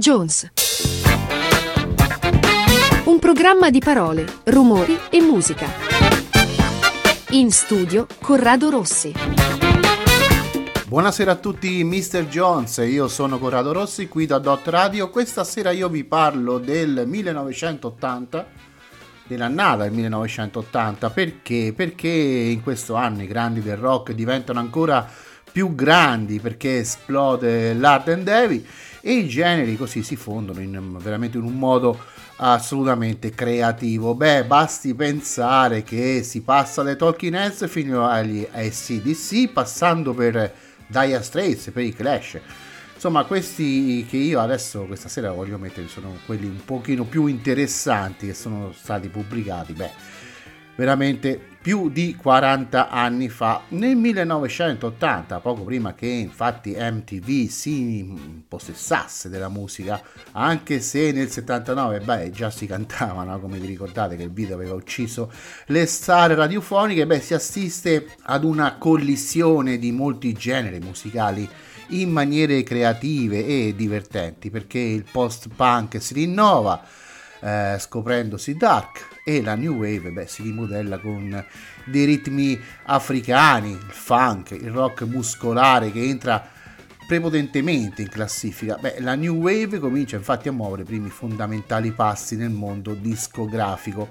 Jones. Un programma di parole, rumori e musica. In studio Corrado Rossi. Buonasera a tutti, Mr. Jones. Io sono Corrado Rossi qui da Dot Radio. Questa sera io vi parlo del 1980, dell'annata del 1980. Perché? Perché in questo anno i grandi del rock diventano ancora più grandi perché esplode l'Art and Heavy e i generi così si fondono in, veramente in un modo assolutamente creativo. Beh, basti pensare che si passa dai Talking Heads fino agli SCDC, passando per Dire Straits, per i Clash. Insomma, questi che io adesso questa sera voglio mettere sono quelli un pochino più interessanti che sono stati pubblicati. Beh, veramente più di 40 anni fa, nel 1980, poco prima che infatti MTV si possessasse della musica, anche se nel 79 beh, già si cantava, no? come vi ricordate che il video aveva ucciso le star radiofoniche, beh, si assiste ad una collisione di molti generi musicali in maniere creative e divertenti, perché il post-punk si rinnova, eh, scoprendosi dark e la new wave beh, si rimodella con dei ritmi africani, il funk, il rock muscolare che entra prepotentemente in classifica. Beh, la new wave comincia infatti a muovere i primi fondamentali passi nel mondo discografico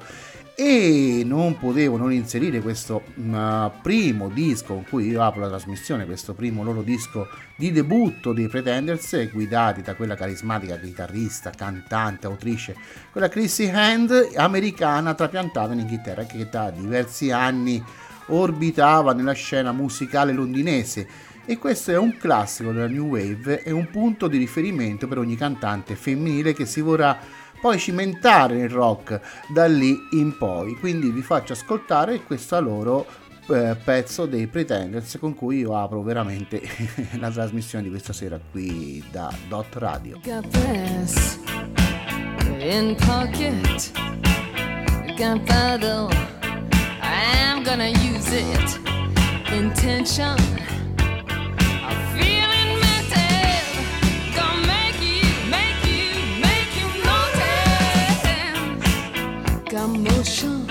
e non potevo non inserire questo uh, primo disco con cui io apro la trasmissione, questo primo loro disco di debutto dei Pretenders, guidati da quella carismatica chitarrista, cantante, autrice, quella Chrissy Hand, americana, trapiantata in Inghilterra, che da diversi anni orbitava nella scena musicale londinese. E questo è un classico della New Wave e un punto di riferimento per ogni cantante femminile che si vorrà poi cimentare nel rock da lì in poi. Quindi vi faccio ascoltare questo loro eh, pezzo dei Pretenders con cui io apro veramente la trasmissione di questa sera qui da Dot Radio. in pocket, gunpowder, I'm gonna use it. Intention. Emotion,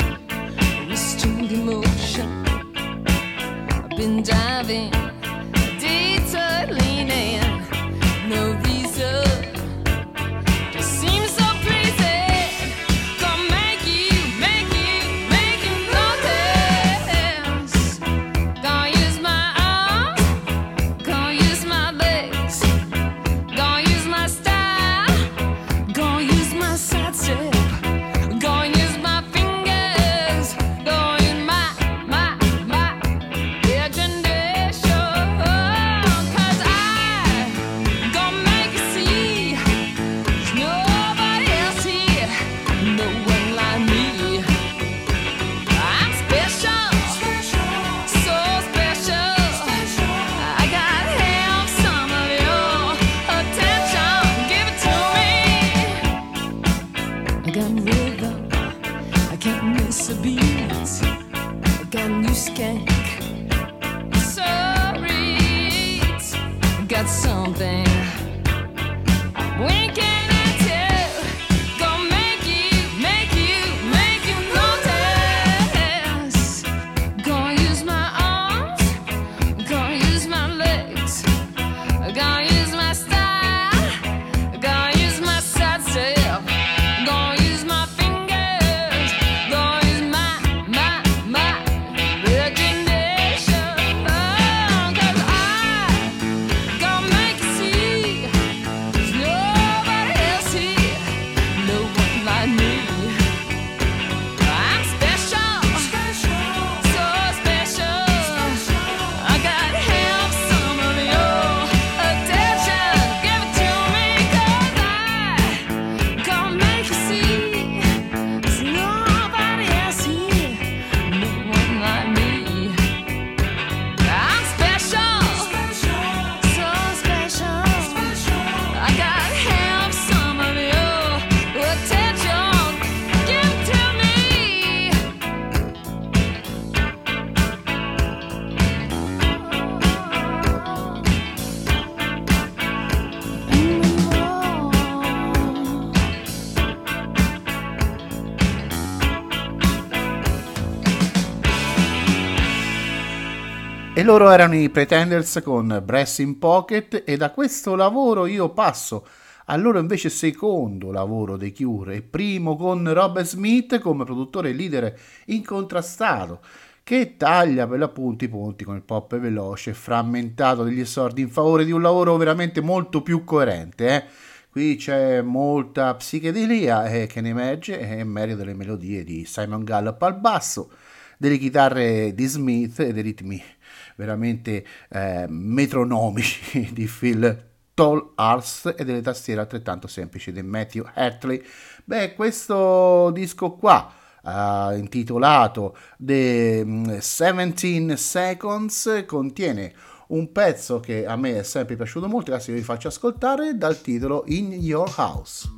restrained emotion. I've been diving, loro erano i Pretenders con Brass in Pocket e da questo lavoro io passo al loro invece secondo lavoro dei Cure e primo con Robert Smith come produttore e leader incontrastato che taglia per l'appunto i ponti con il pop veloce e frammentato degli esordi in favore di un lavoro veramente molto più coerente. Eh? Qui c'è molta psichedelia eh, che ne emerge e merito delle melodie di Simon Gallup al basso, delle chitarre di Smith e dei ritmi veramente eh, metronomici di Phil Tall Ars e delle tastiere altrettanto semplici di Matthew Hartley. Beh, questo disco qua, uh, intitolato The 17 mm, Seconds, contiene un pezzo che a me è sempre piaciuto molto, adesso vi faccio ascoltare dal titolo In Your House.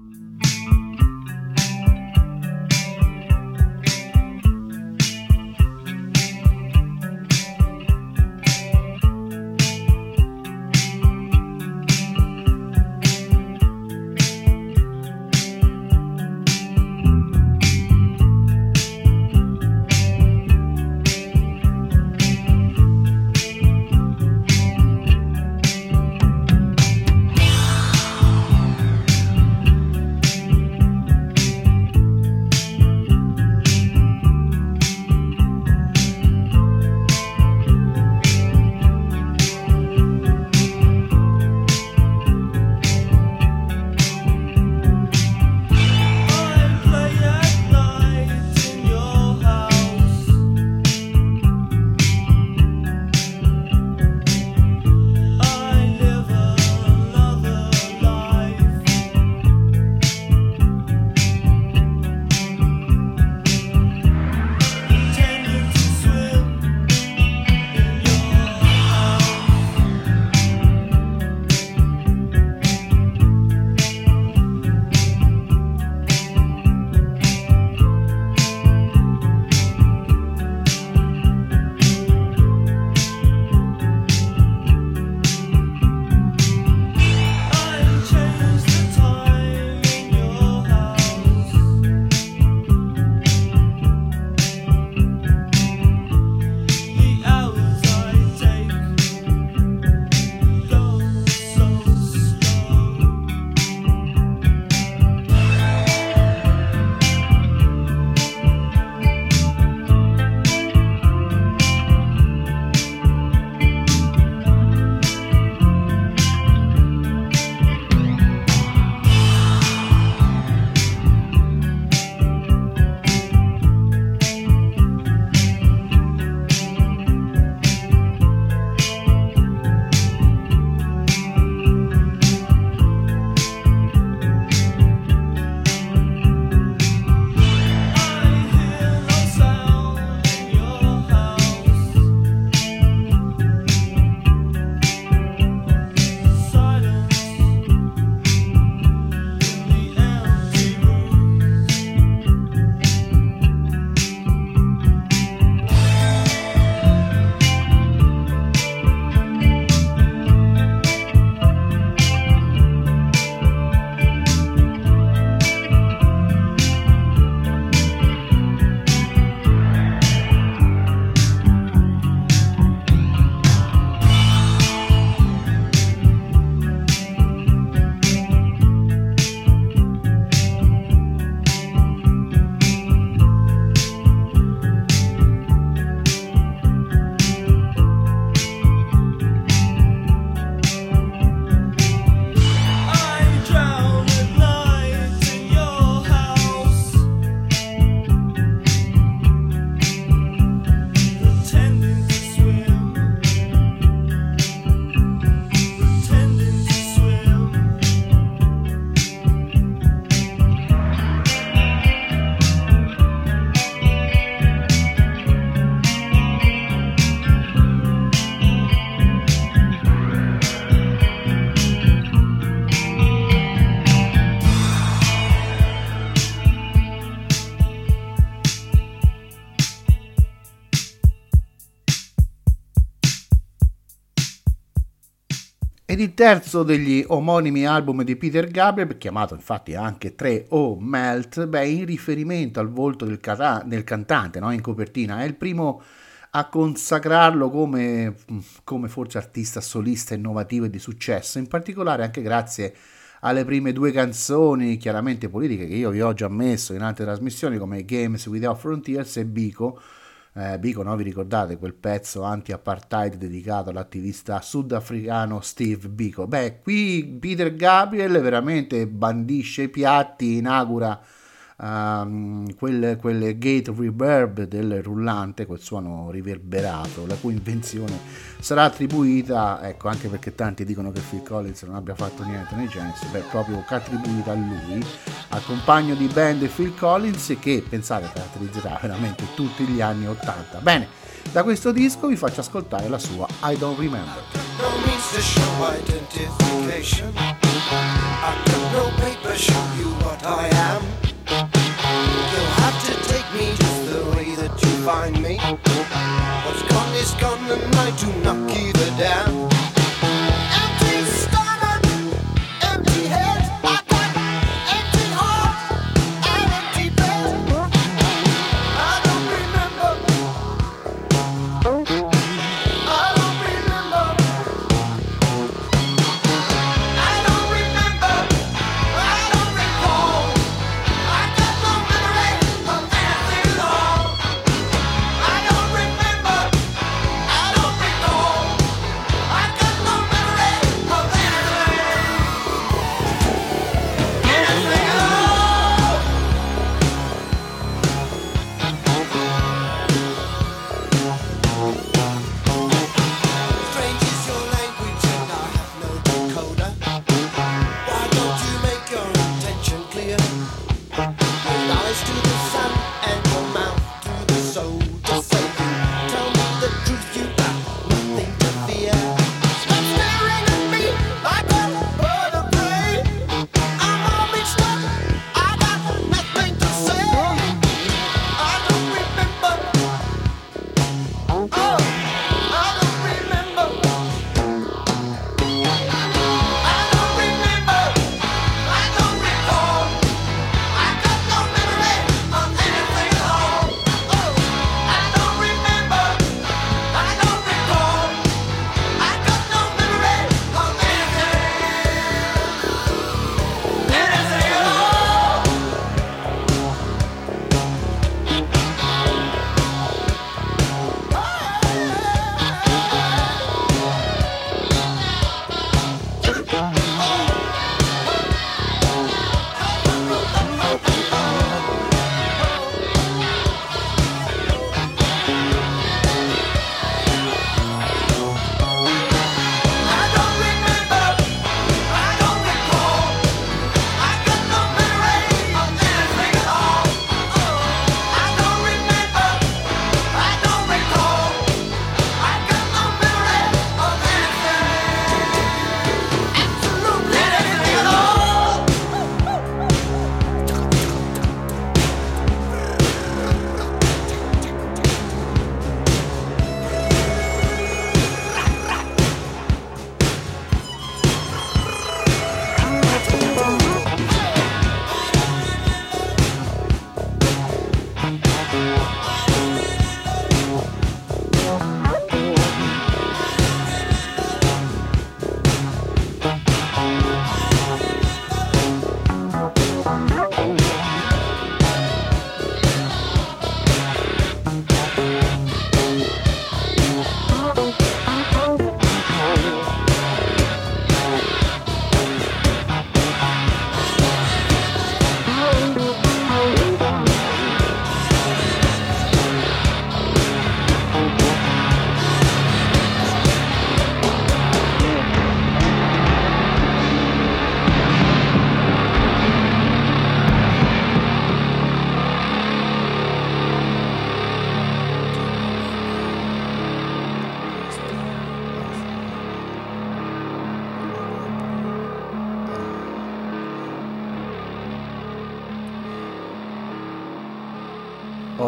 Terzo degli omonimi album di Peter Gabriel, chiamato infatti anche 3 o Melt, beh, in riferimento al volto del, cata- del cantante no? in copertina, è il primo a consacrarlo come, come forse artista solista innovativo e di successo, in particolare anche grazie alle prime due canzoni chiaramente politiche che io vi ho già messo in altre trasmissioni come Games Without Frontiers e Bico. Eh, Bico, no? vi ricordate quel pezzo anti-apartheid dedicato all'attivista sudafricano Steve Bico? Beh, qui Peter Gabriel veramente bandisce i piatti, inaugura um, quel, quel gate reverb del rullante, quel suono riverberato, la cui invenzione sarà attribuita, ecco anche perché tanti dicono che Phil Collins non abbia fatto niente nei Genesis, beh proprio attribuita a lui, al compagno di band Phil Collins che pensate caratterizzerà veramente tutti gli anni 80. Bene, da questo disco vi faccio ascoltare la sua I Don't Remember. You'll have to take me just the way that you find me. What's gone is gone, and I do not give a damn.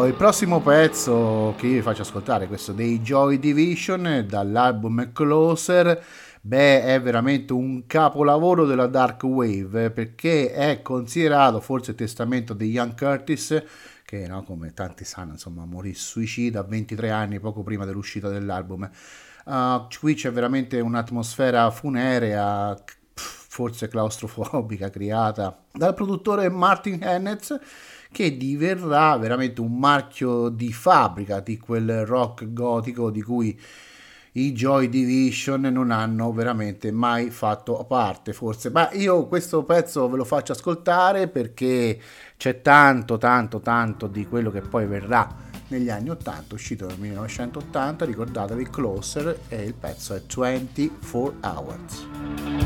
Il prossimo pezzo che vi faccio ascoltare, questo dei Joy Division dall'album Closer, beh, è veramente un capolavoro della Dark Wave perché è considerato forse il testamento di Ian Curtis che no, come tanti sanno, insomma, morì suicida a 23 anni, poco prima dell'uscita dell'album. Uh, qui c'è veramente un'atmosfera funerea, forse claustrofobica, creata dal produttore Martin Hennetz, che diverrà veramente un marchio di fabbrica di quel rock gotico di cui i Joy Division non hanno veramente mai fatto parte forse. Ma io questo pezzo ve lo faccio ascoltare perché c'è tanto tanto tanto di quello che poi verrà negli anni 80 uscito nel 1980 ricordatevi Closer e il pezzo è 24 Hours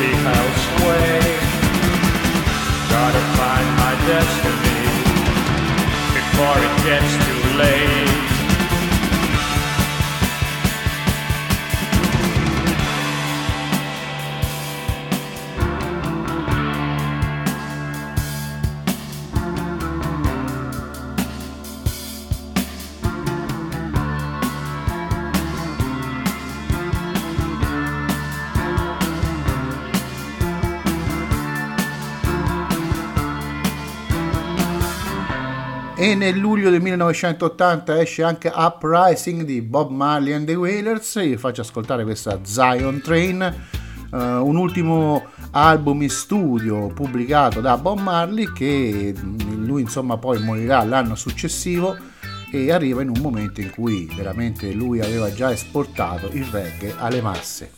seek elsewhere. Gotta find my destiny before it gets nel luglio del 1980 esce anche Uprising di Bob Marley and the Wailers io faccio ascoltare questa Zion Train uh, un ultimo album in studio pubblicato da Bob Marley che mm, lui insomma poi morirà l'anno successivo e arriva in un momento in cui veramente lui aveva già esportato il reggae alle masse.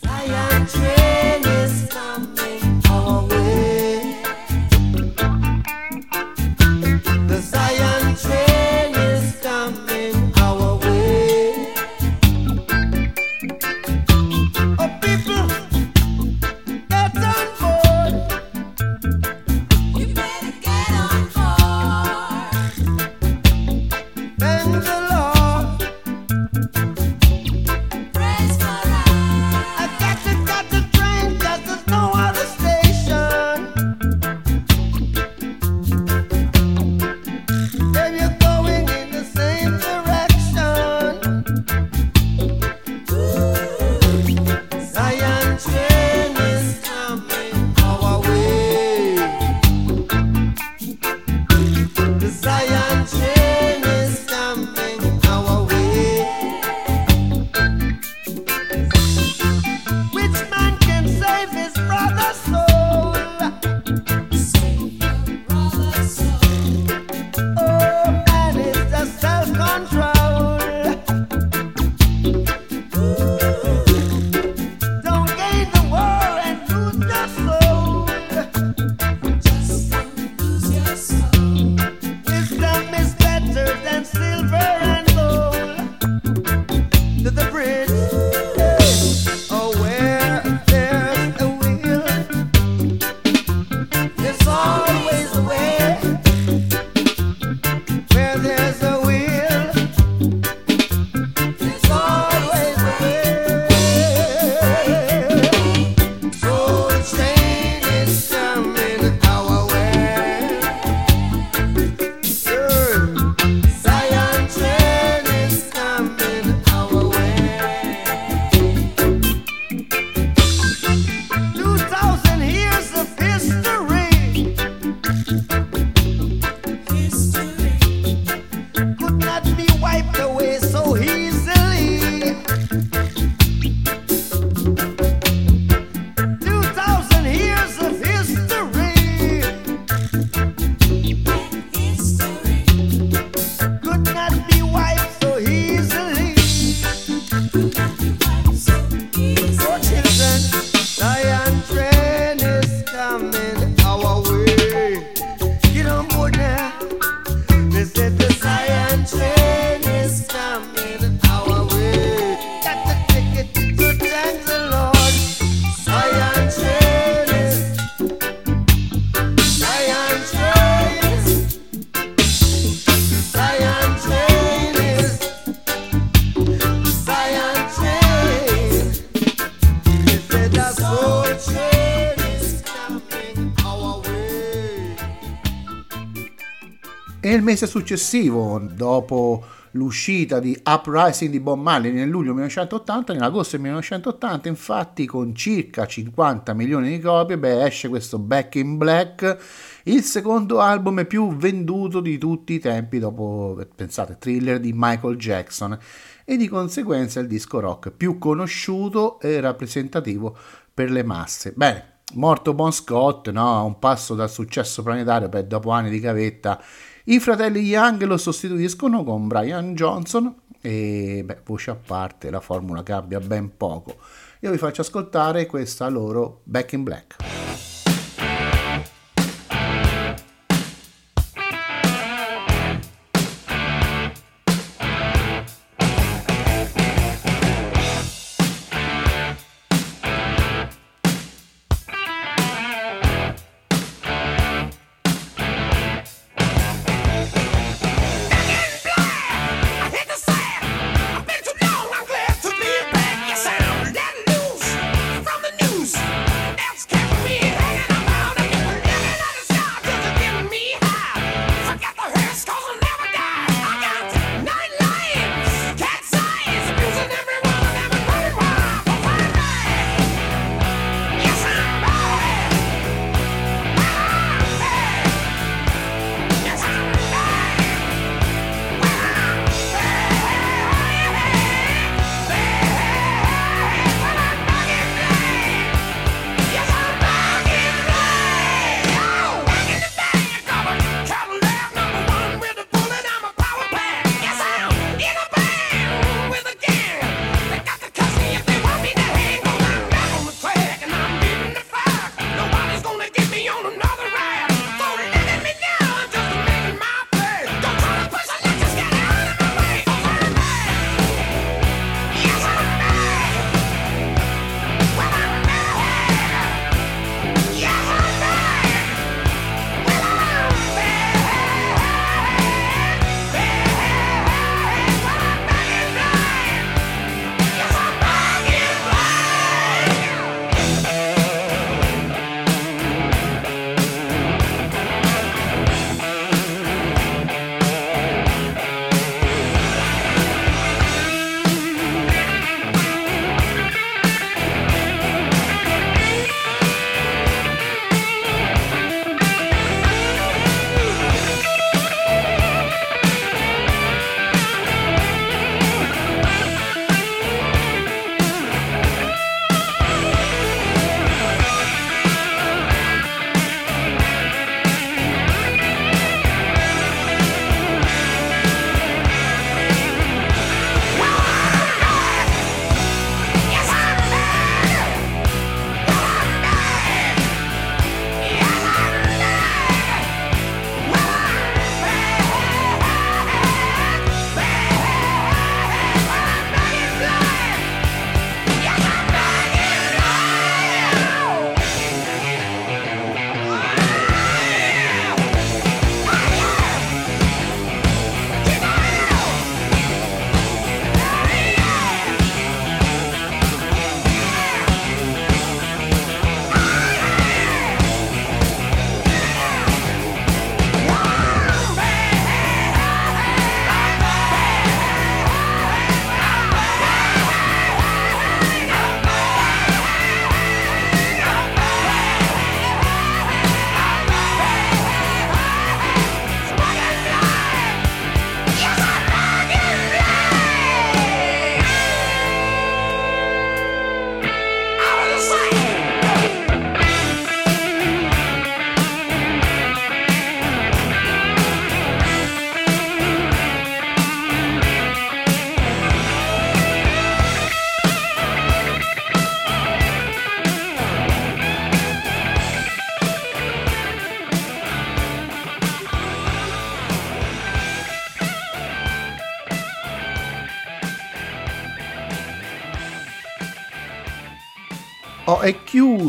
Nel mese successivo, dopo l'uscita di Uprising di Bob Marley nel luglio 1980, nell'agosto 1980, infatti, con circa 50 milioni di copie, beh, esce questo Back in Black, il secondo album più venduto di tutti i tempi dopo, pensate, thriller di Michael Jackson e di conseguenza il disco rock più conosciuto e rappresentativo per le masse. Bene, morto Bon Scott, no? un passo dal successo planetario, per dopo anni di gavetta i fratelli Young lo sostituiscono con Brian Johnson e beh, voce a parte, la formula cambia ben poco. Io vi faccio ascoltare questa loro Back in Black.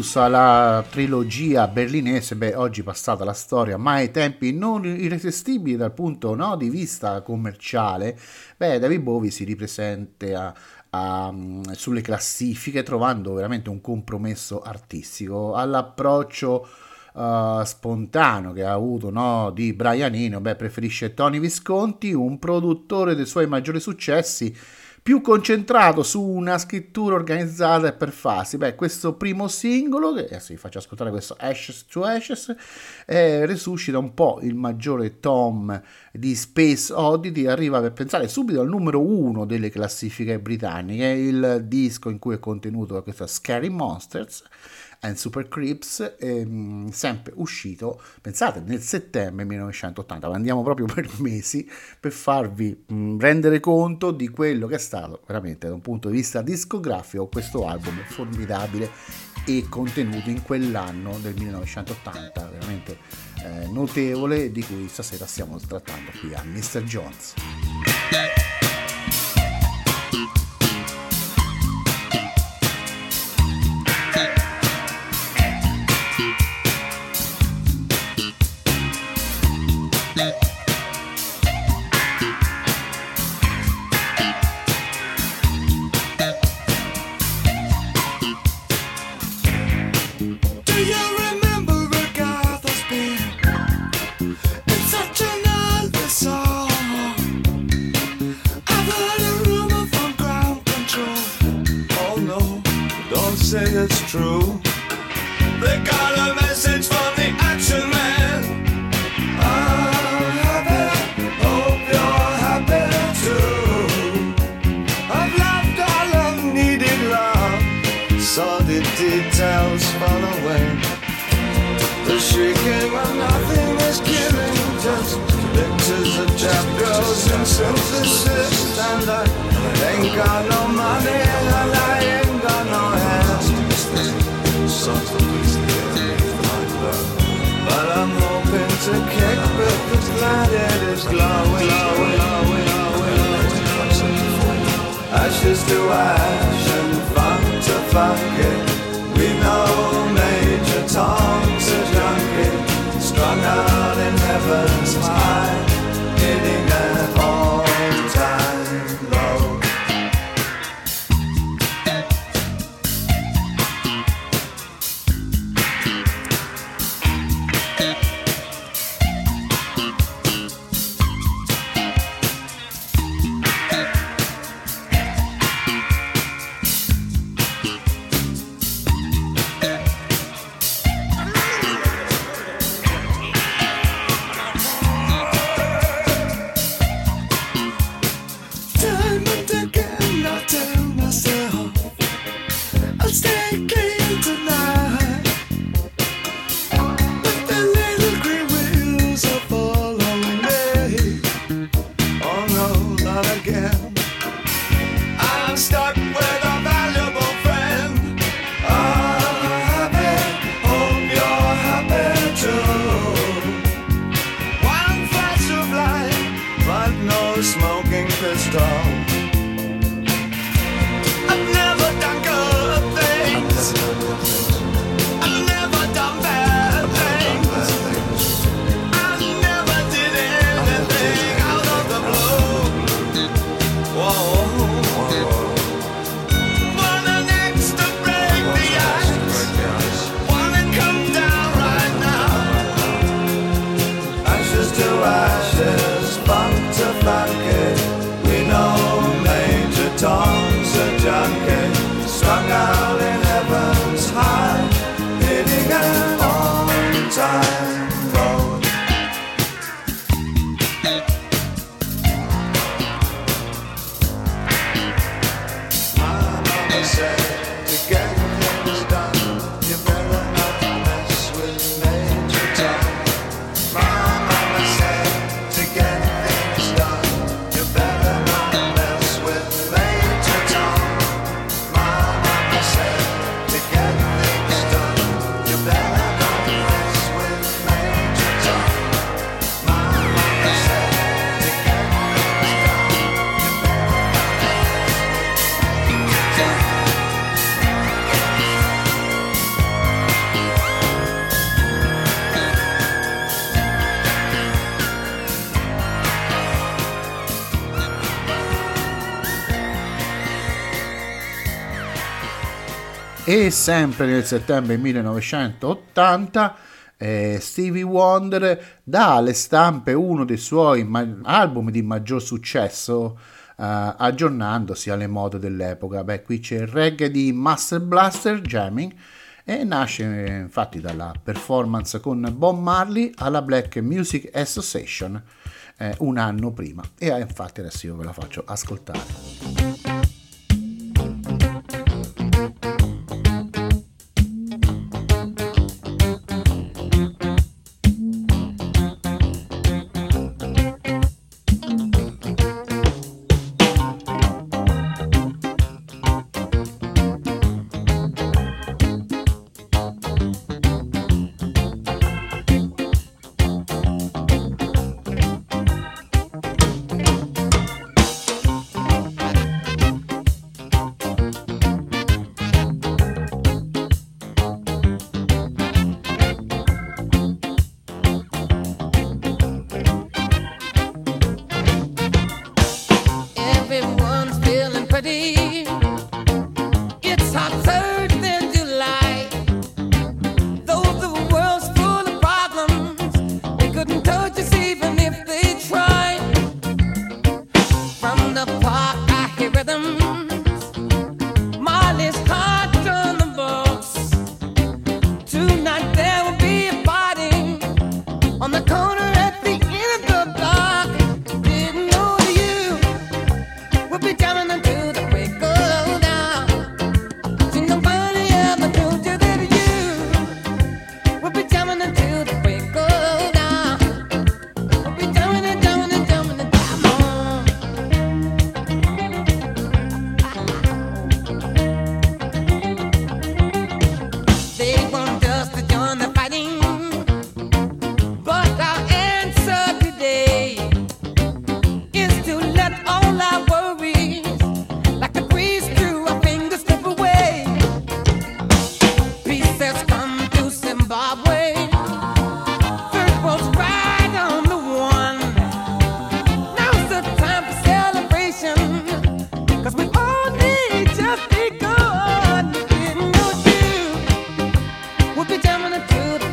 Chiusa la trilogia berlinese, beh, oggi passata la storia, ma ai tempi non irresistibili dal punto no, di vista commerciale, beh, David Bowie si ripresenta a, sulle classifiche trovando veramente un compromesso artistico all'approccio uh, spontaneo che ha avuto no, di Brian Eno, beh, preferisce Tony Visconti, un produttore dei suoi maggiori successi più concentrato su una scrittura organizzata e per fasi. Beh, questo primo singolo, che adesso vi faccio ascoltare questo Ashes to Ashes, eh, resuscita un po' il maggiore tom di Space Oddity, arriva per pensare subito al numero uno delle classifiche britanniche, il disco in cui è contenuto questo Scary Monsters and Super Creeps, ehm, sempre uscito, pensate, nel settembre 1980, andiamo proprio per mesi per farvi mh, rendere conto di quello che è stato veramente da un punto di vista discografico questo album formidabile e contenuto in quell'anno del 1980, veramente eh, notevole di cui stasera stiamo trattando qui a Mr. Jones. true. a kick, is glowing, glowing. Ashes to ash and funk to funk it. We know Major Tom. E sempre nel settembre 1980 eh, Stevie Wonder dà alle stampe uno dei suoi ma- album di maggior successo, eh, aggiornandosi alle mode dell'epoca. Beh, qui c'è il reggae di Master Blaster Jamming e nasce infatti dalla performance con Bob Marley alla Black Music Association eh, un anno prima e eh, infatti adesso io ve la faccio ascoltare. every time when I do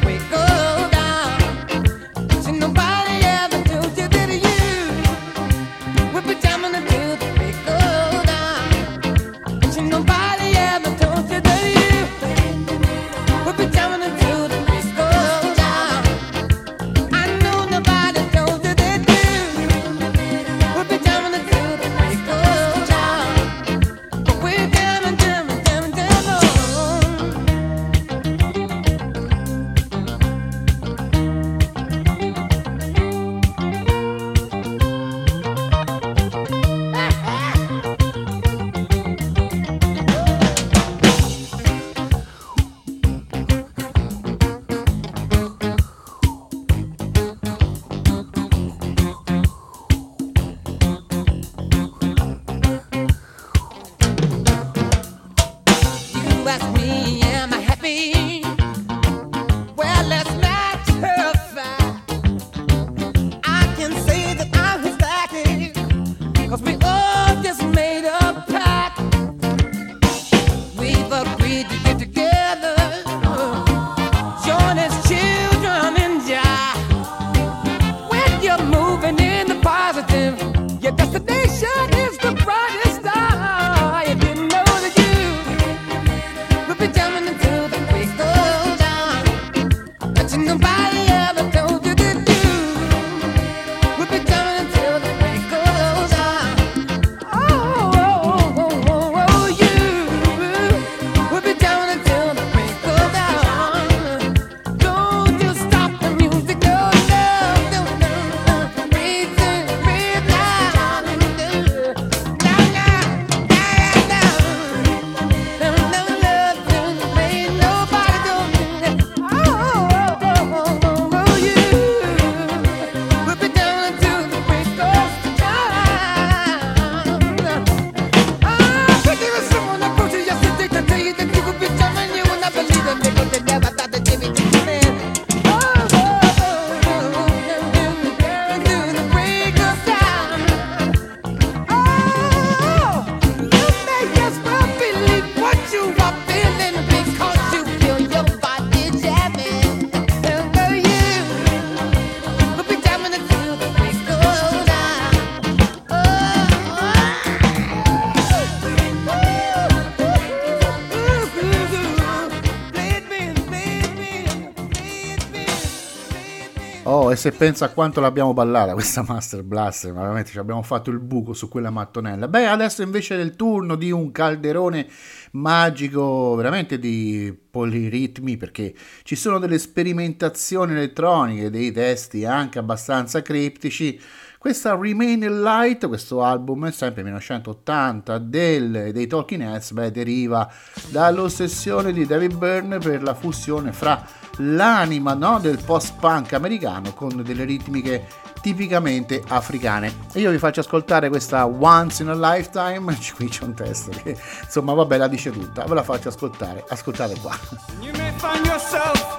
se pensa a quanto l'abbiamo ballata questa Master Blaster, veramente ci abbiamo fatto il buco su quella mattonella. Beh, adesso invece è il turno di un calderone magico, veramente di poliritmi, perché ci sono delle sperimentazioni elettroniche, dei testi anche abbastanza criptici questa Remain in Light, questo album, sempre 1980, del, dei Talking Heads, beh, deriva dall'ossessione di David Byrne per la fusione fra l'anima no, del post-punk americano con delle ritmiche tipicamente africane. Io vi faccio ascoltare questa Once in a Lifetime, qui c'è un testo che insomma vabbè la dice tutta, ve la faccio ascoltare, ascoltate qua. You may find yourself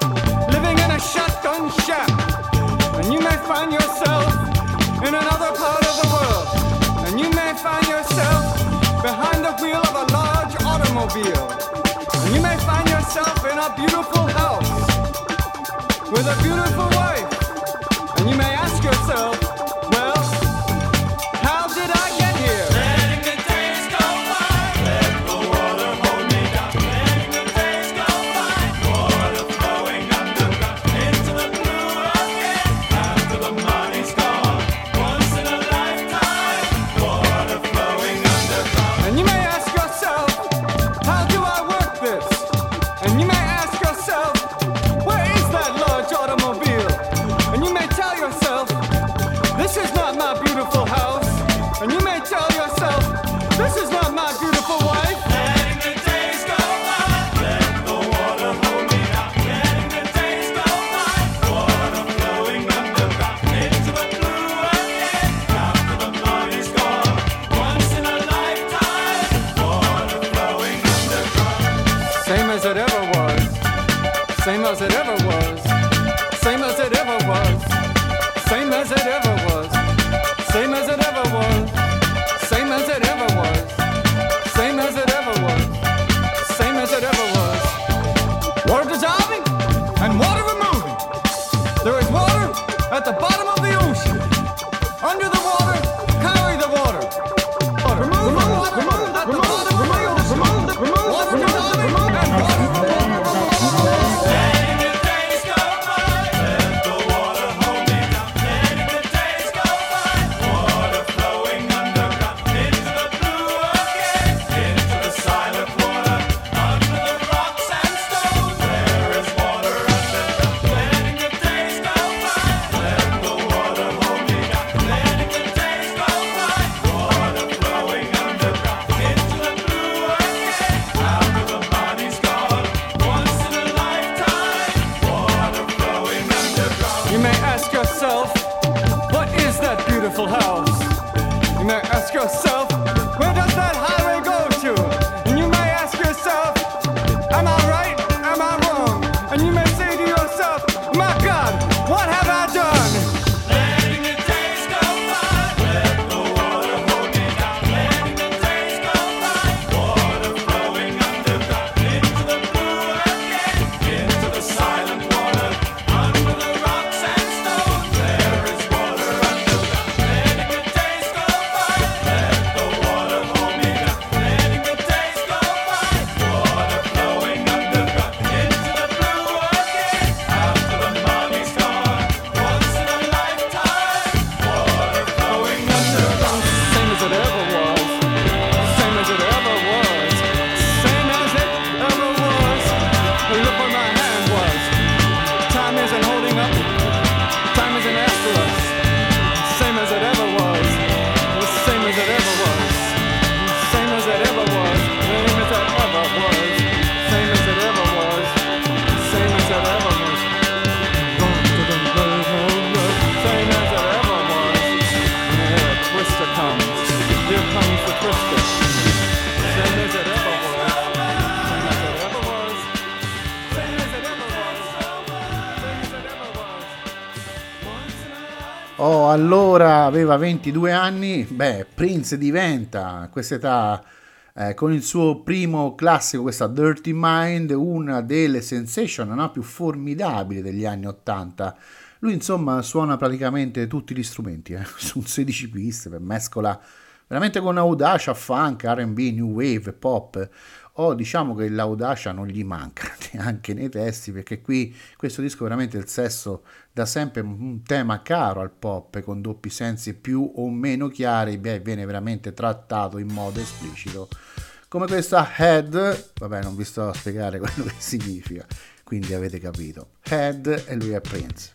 living in a shotgun shack, and you may find yourself in another part of the world, and you may find yourself behind the wheel of a large automobile. And you may find yourself in a beautiful house with a beautiful wife, and you may ask yourself, aveva 22 anni, beh, Prince diventa a quest'età eh, con il suo primo classico, questa Dirty Mind, una delle sensation no, più formidabili degli anni 80. Lui insomma suona praticamente tutti gli strumenti, eh, su un 16 piste, mescola veramente con audacia, funk, RB, new wave, pop. O diciamo che l'audacia non gli manca neanche nei testi, perché qui questo disco veramente il sesso da sempre un tema caro al pop, con doppi sensi più o meno chiari, beh, viene veramente trattato in modo esplicito. Come questa head, vabbè non vi sto a spiegare quello che significa, quindi avete capito. Head e lui è Prince.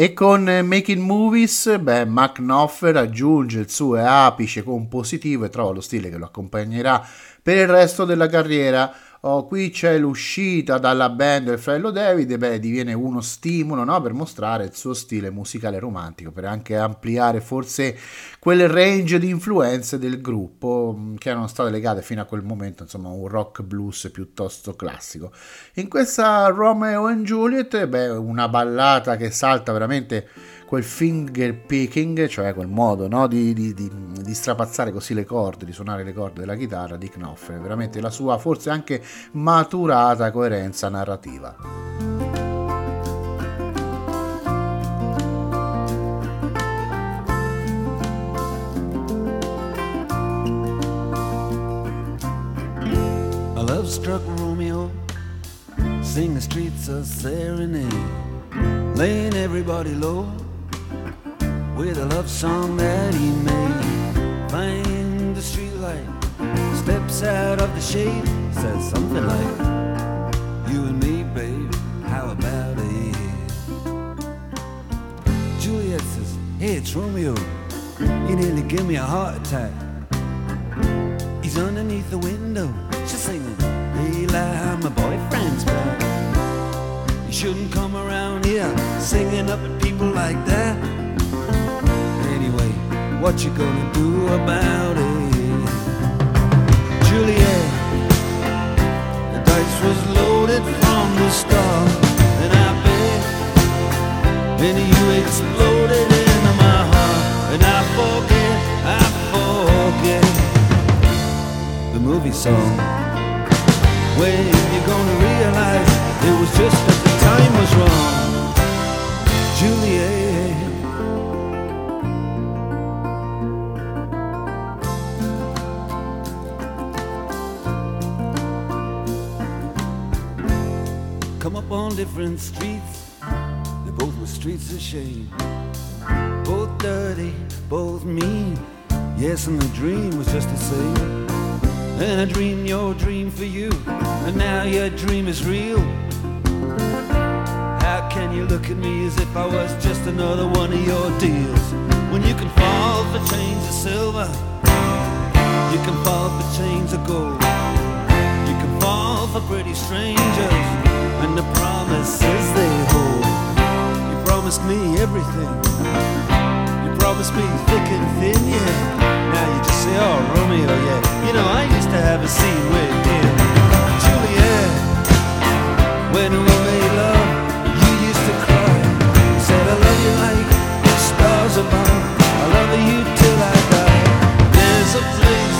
E con Making Movies, beh, Mac Knopfler raggiunge il suo apice compositivo e trova lo stile che lo accompagnerà per il resto della carriera oh, qui c'è l'uscita dalla band del fratello David, beh, diviene uno stimolo no? per mostrare il suo stile musicale romantico, per anche ampliare forse quel range di influenze del gruppo mm, che erano state legate fino a quel momento, insomma, un rock blues piuttosto classico. In questa Romeo and Juliet, beh, una ballata che salta veramente quel finger picking, cioè quel modo no, di, di, di, di, strapazzare così le corde, di suonare le corde della chitarra di Knopfler, veramente la sua forse anche maturata coerenza narrativa. Struck Romeo, sing the streets a serenade, laying everybody low. With a love song that he made. Find the streetlight, steps out of the shade, says something like, You and me, babe, how about it? Juliet says, Hey, it's Romeo. He nearly gave me a heart attack. He's underneath the window, she's singing, Hey, lie, my boyfriend's back. You shouldn't come around here singing up at people like that. What you gonna do about it? Juliet, the dice was loaded from the start, and I bet, and you exploded into my heart, and I forget, I forget the movie song. When you gonna realize it was just that the time was wrong, Juliet? On different streets. They both were streets of shame. Both dirty, both mean. Yes, and the dream was just the same. And I dreamed your dream for you, and now your dream is real. How can you look at me as if I was just another one of your deals? When you can fall for chains of silver, you can fall for chains of gold. You can fall for pretty strangers and the promises they hold. You promised me everything. You promised me thick and thin, yeah. Now you just say, oh, Romeo, yeah. You know, I used to have a scene with him. Juliet, when we made love, you used to cry. You said, I love you like the stars above. I love you till I die. There's a place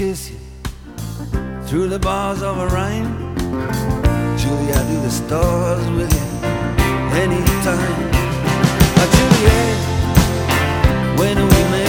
kiss you through the bars of a rhyme. Julie, I do the stars with you anytime. Uh, Juliet, when we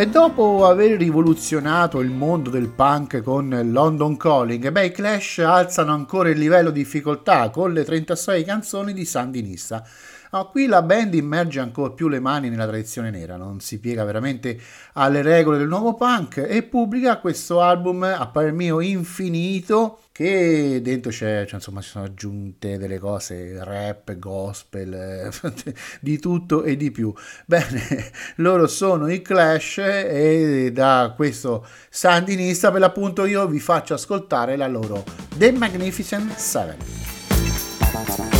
e dopo aver rivoluzionato il mondo del punk con London Calling, beh, i Clash alzano ancora il livello di difficoltà con le 36 canzoni di Sandinista. No, qui la band immerge ancora più le mani nella tradizione nera, non si piega veramente alle regole del nuovo punk e pubblica questo album, a parer mio, infinito, che dentro c'è, cioè, insomma, ci sono aggiunte delle cose, rap, gospel, di tutto e di più. Bene, loro sono i Clash e da questo sandinista per l'appunto io vi faccio ascoltare la loro The Magnificent Seven.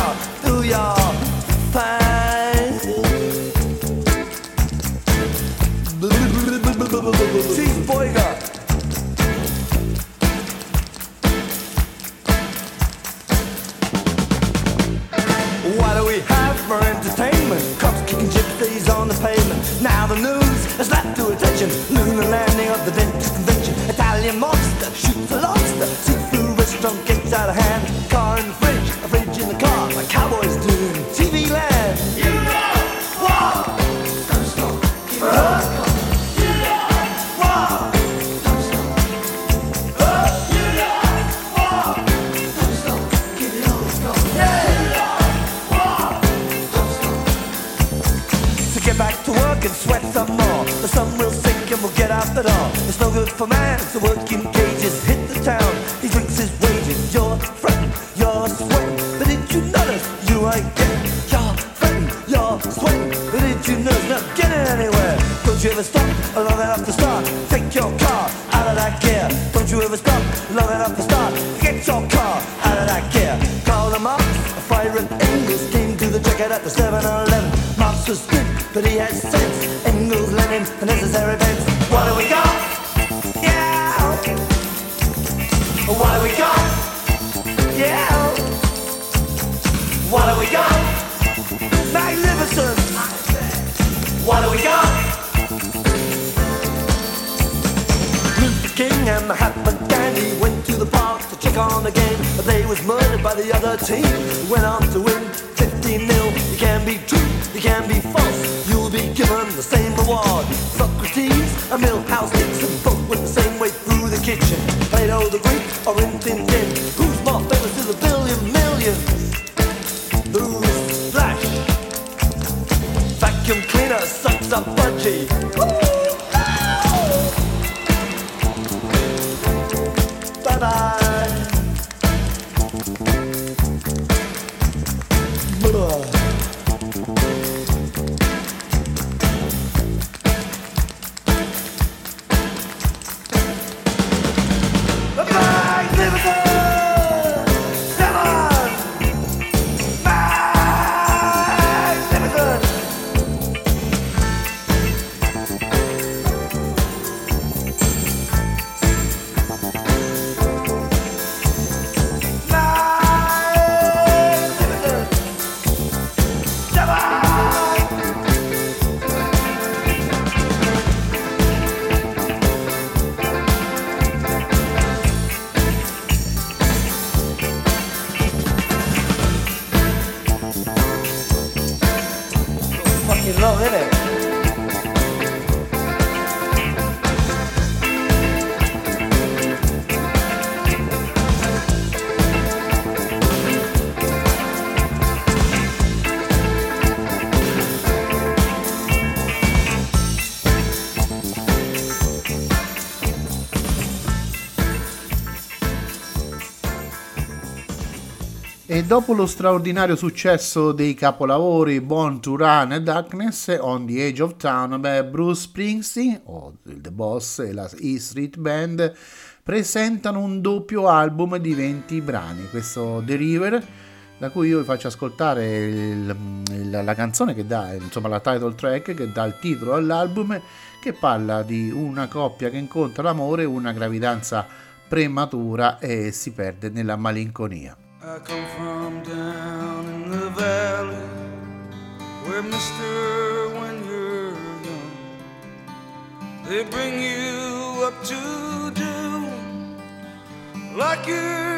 kitchen. Plato the Greek or in Tin Tin. Who's more famous to the billion millions? Who's Flash? Vacuum cleaner sucks up budgie. Dopo lo straordinario successo dei capolavori Born to Run e Darkness, On the Edge of Town, beh, Bruce Springsteen, o The Boss e la E Street Band presentano un doppio album di 20 brani, questo The River, da cui io vi faccio ascoltare il- il- la canzone che dà, insomma la title track che dà il titolo all'album, che parla di una coppia che incontra l'amore, una gravidanza prematura e si perde nella malinconia. I come from down in the valley where, mister, when you're young, they bring you up to do like your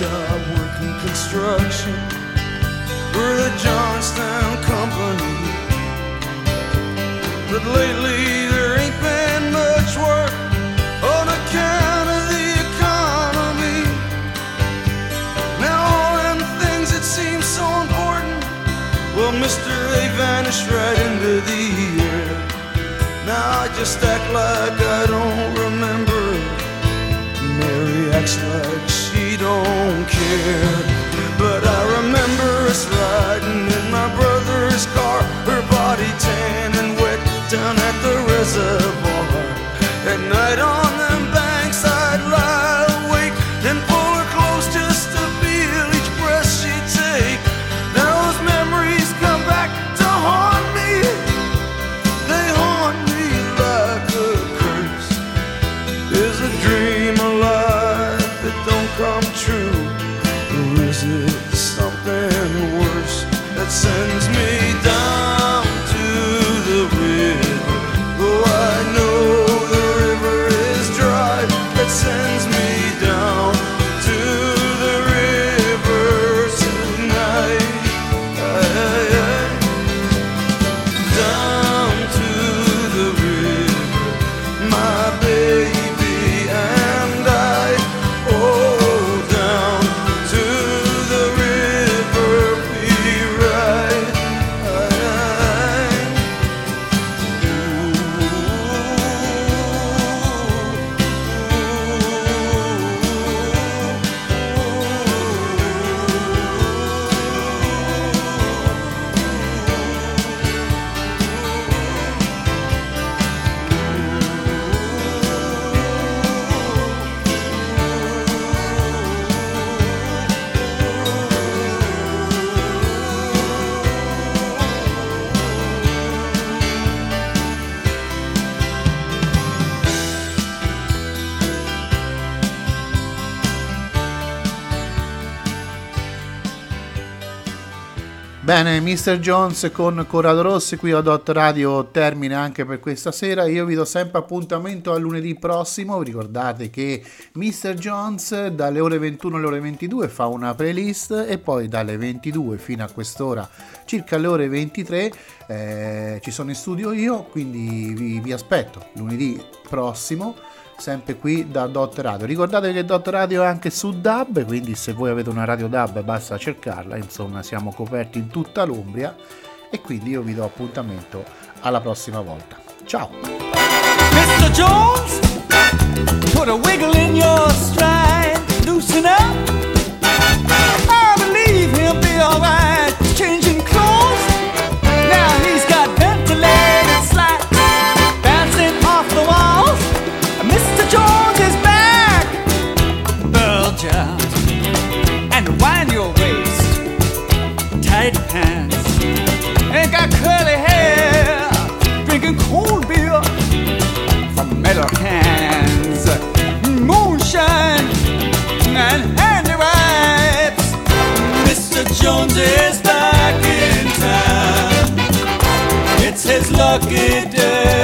job working construction for the Johnstown Company. But lately there ain't been much work on account of the economy. Now all them things that seem so important, well, mister, they vanished right into the air. Now I just act like I don't remember. But I remember us riding in my brother's car, her body tan and wet down at the reservoir. Bene, Mr. Jones con Corrado Rossi qui a Dot Radio termina anche per questa sera. Io vi do sempre appuntamento a lunedì prossimo. Vi ricordate che Mr. Jones dalle ore 21 alle ore 22 fa una playlist e poi dalle 22 fino a quest'ora, circa alle ore 23, eh, ci sono in studio io. Quindi vi, vi aspetto lunedì prossimo sempre qui da Dot Radio. Ricordate che Dot Radio è anche su DAB, quindi se voi avete una radio DAB basta cercarla, insomma siamo coperti in tutta l'Umbria e quindi io vi do appuntamento alla prossima volta. Ciao! Mr. Jones, put a wiggle in your stride, loosen up. Lucky day.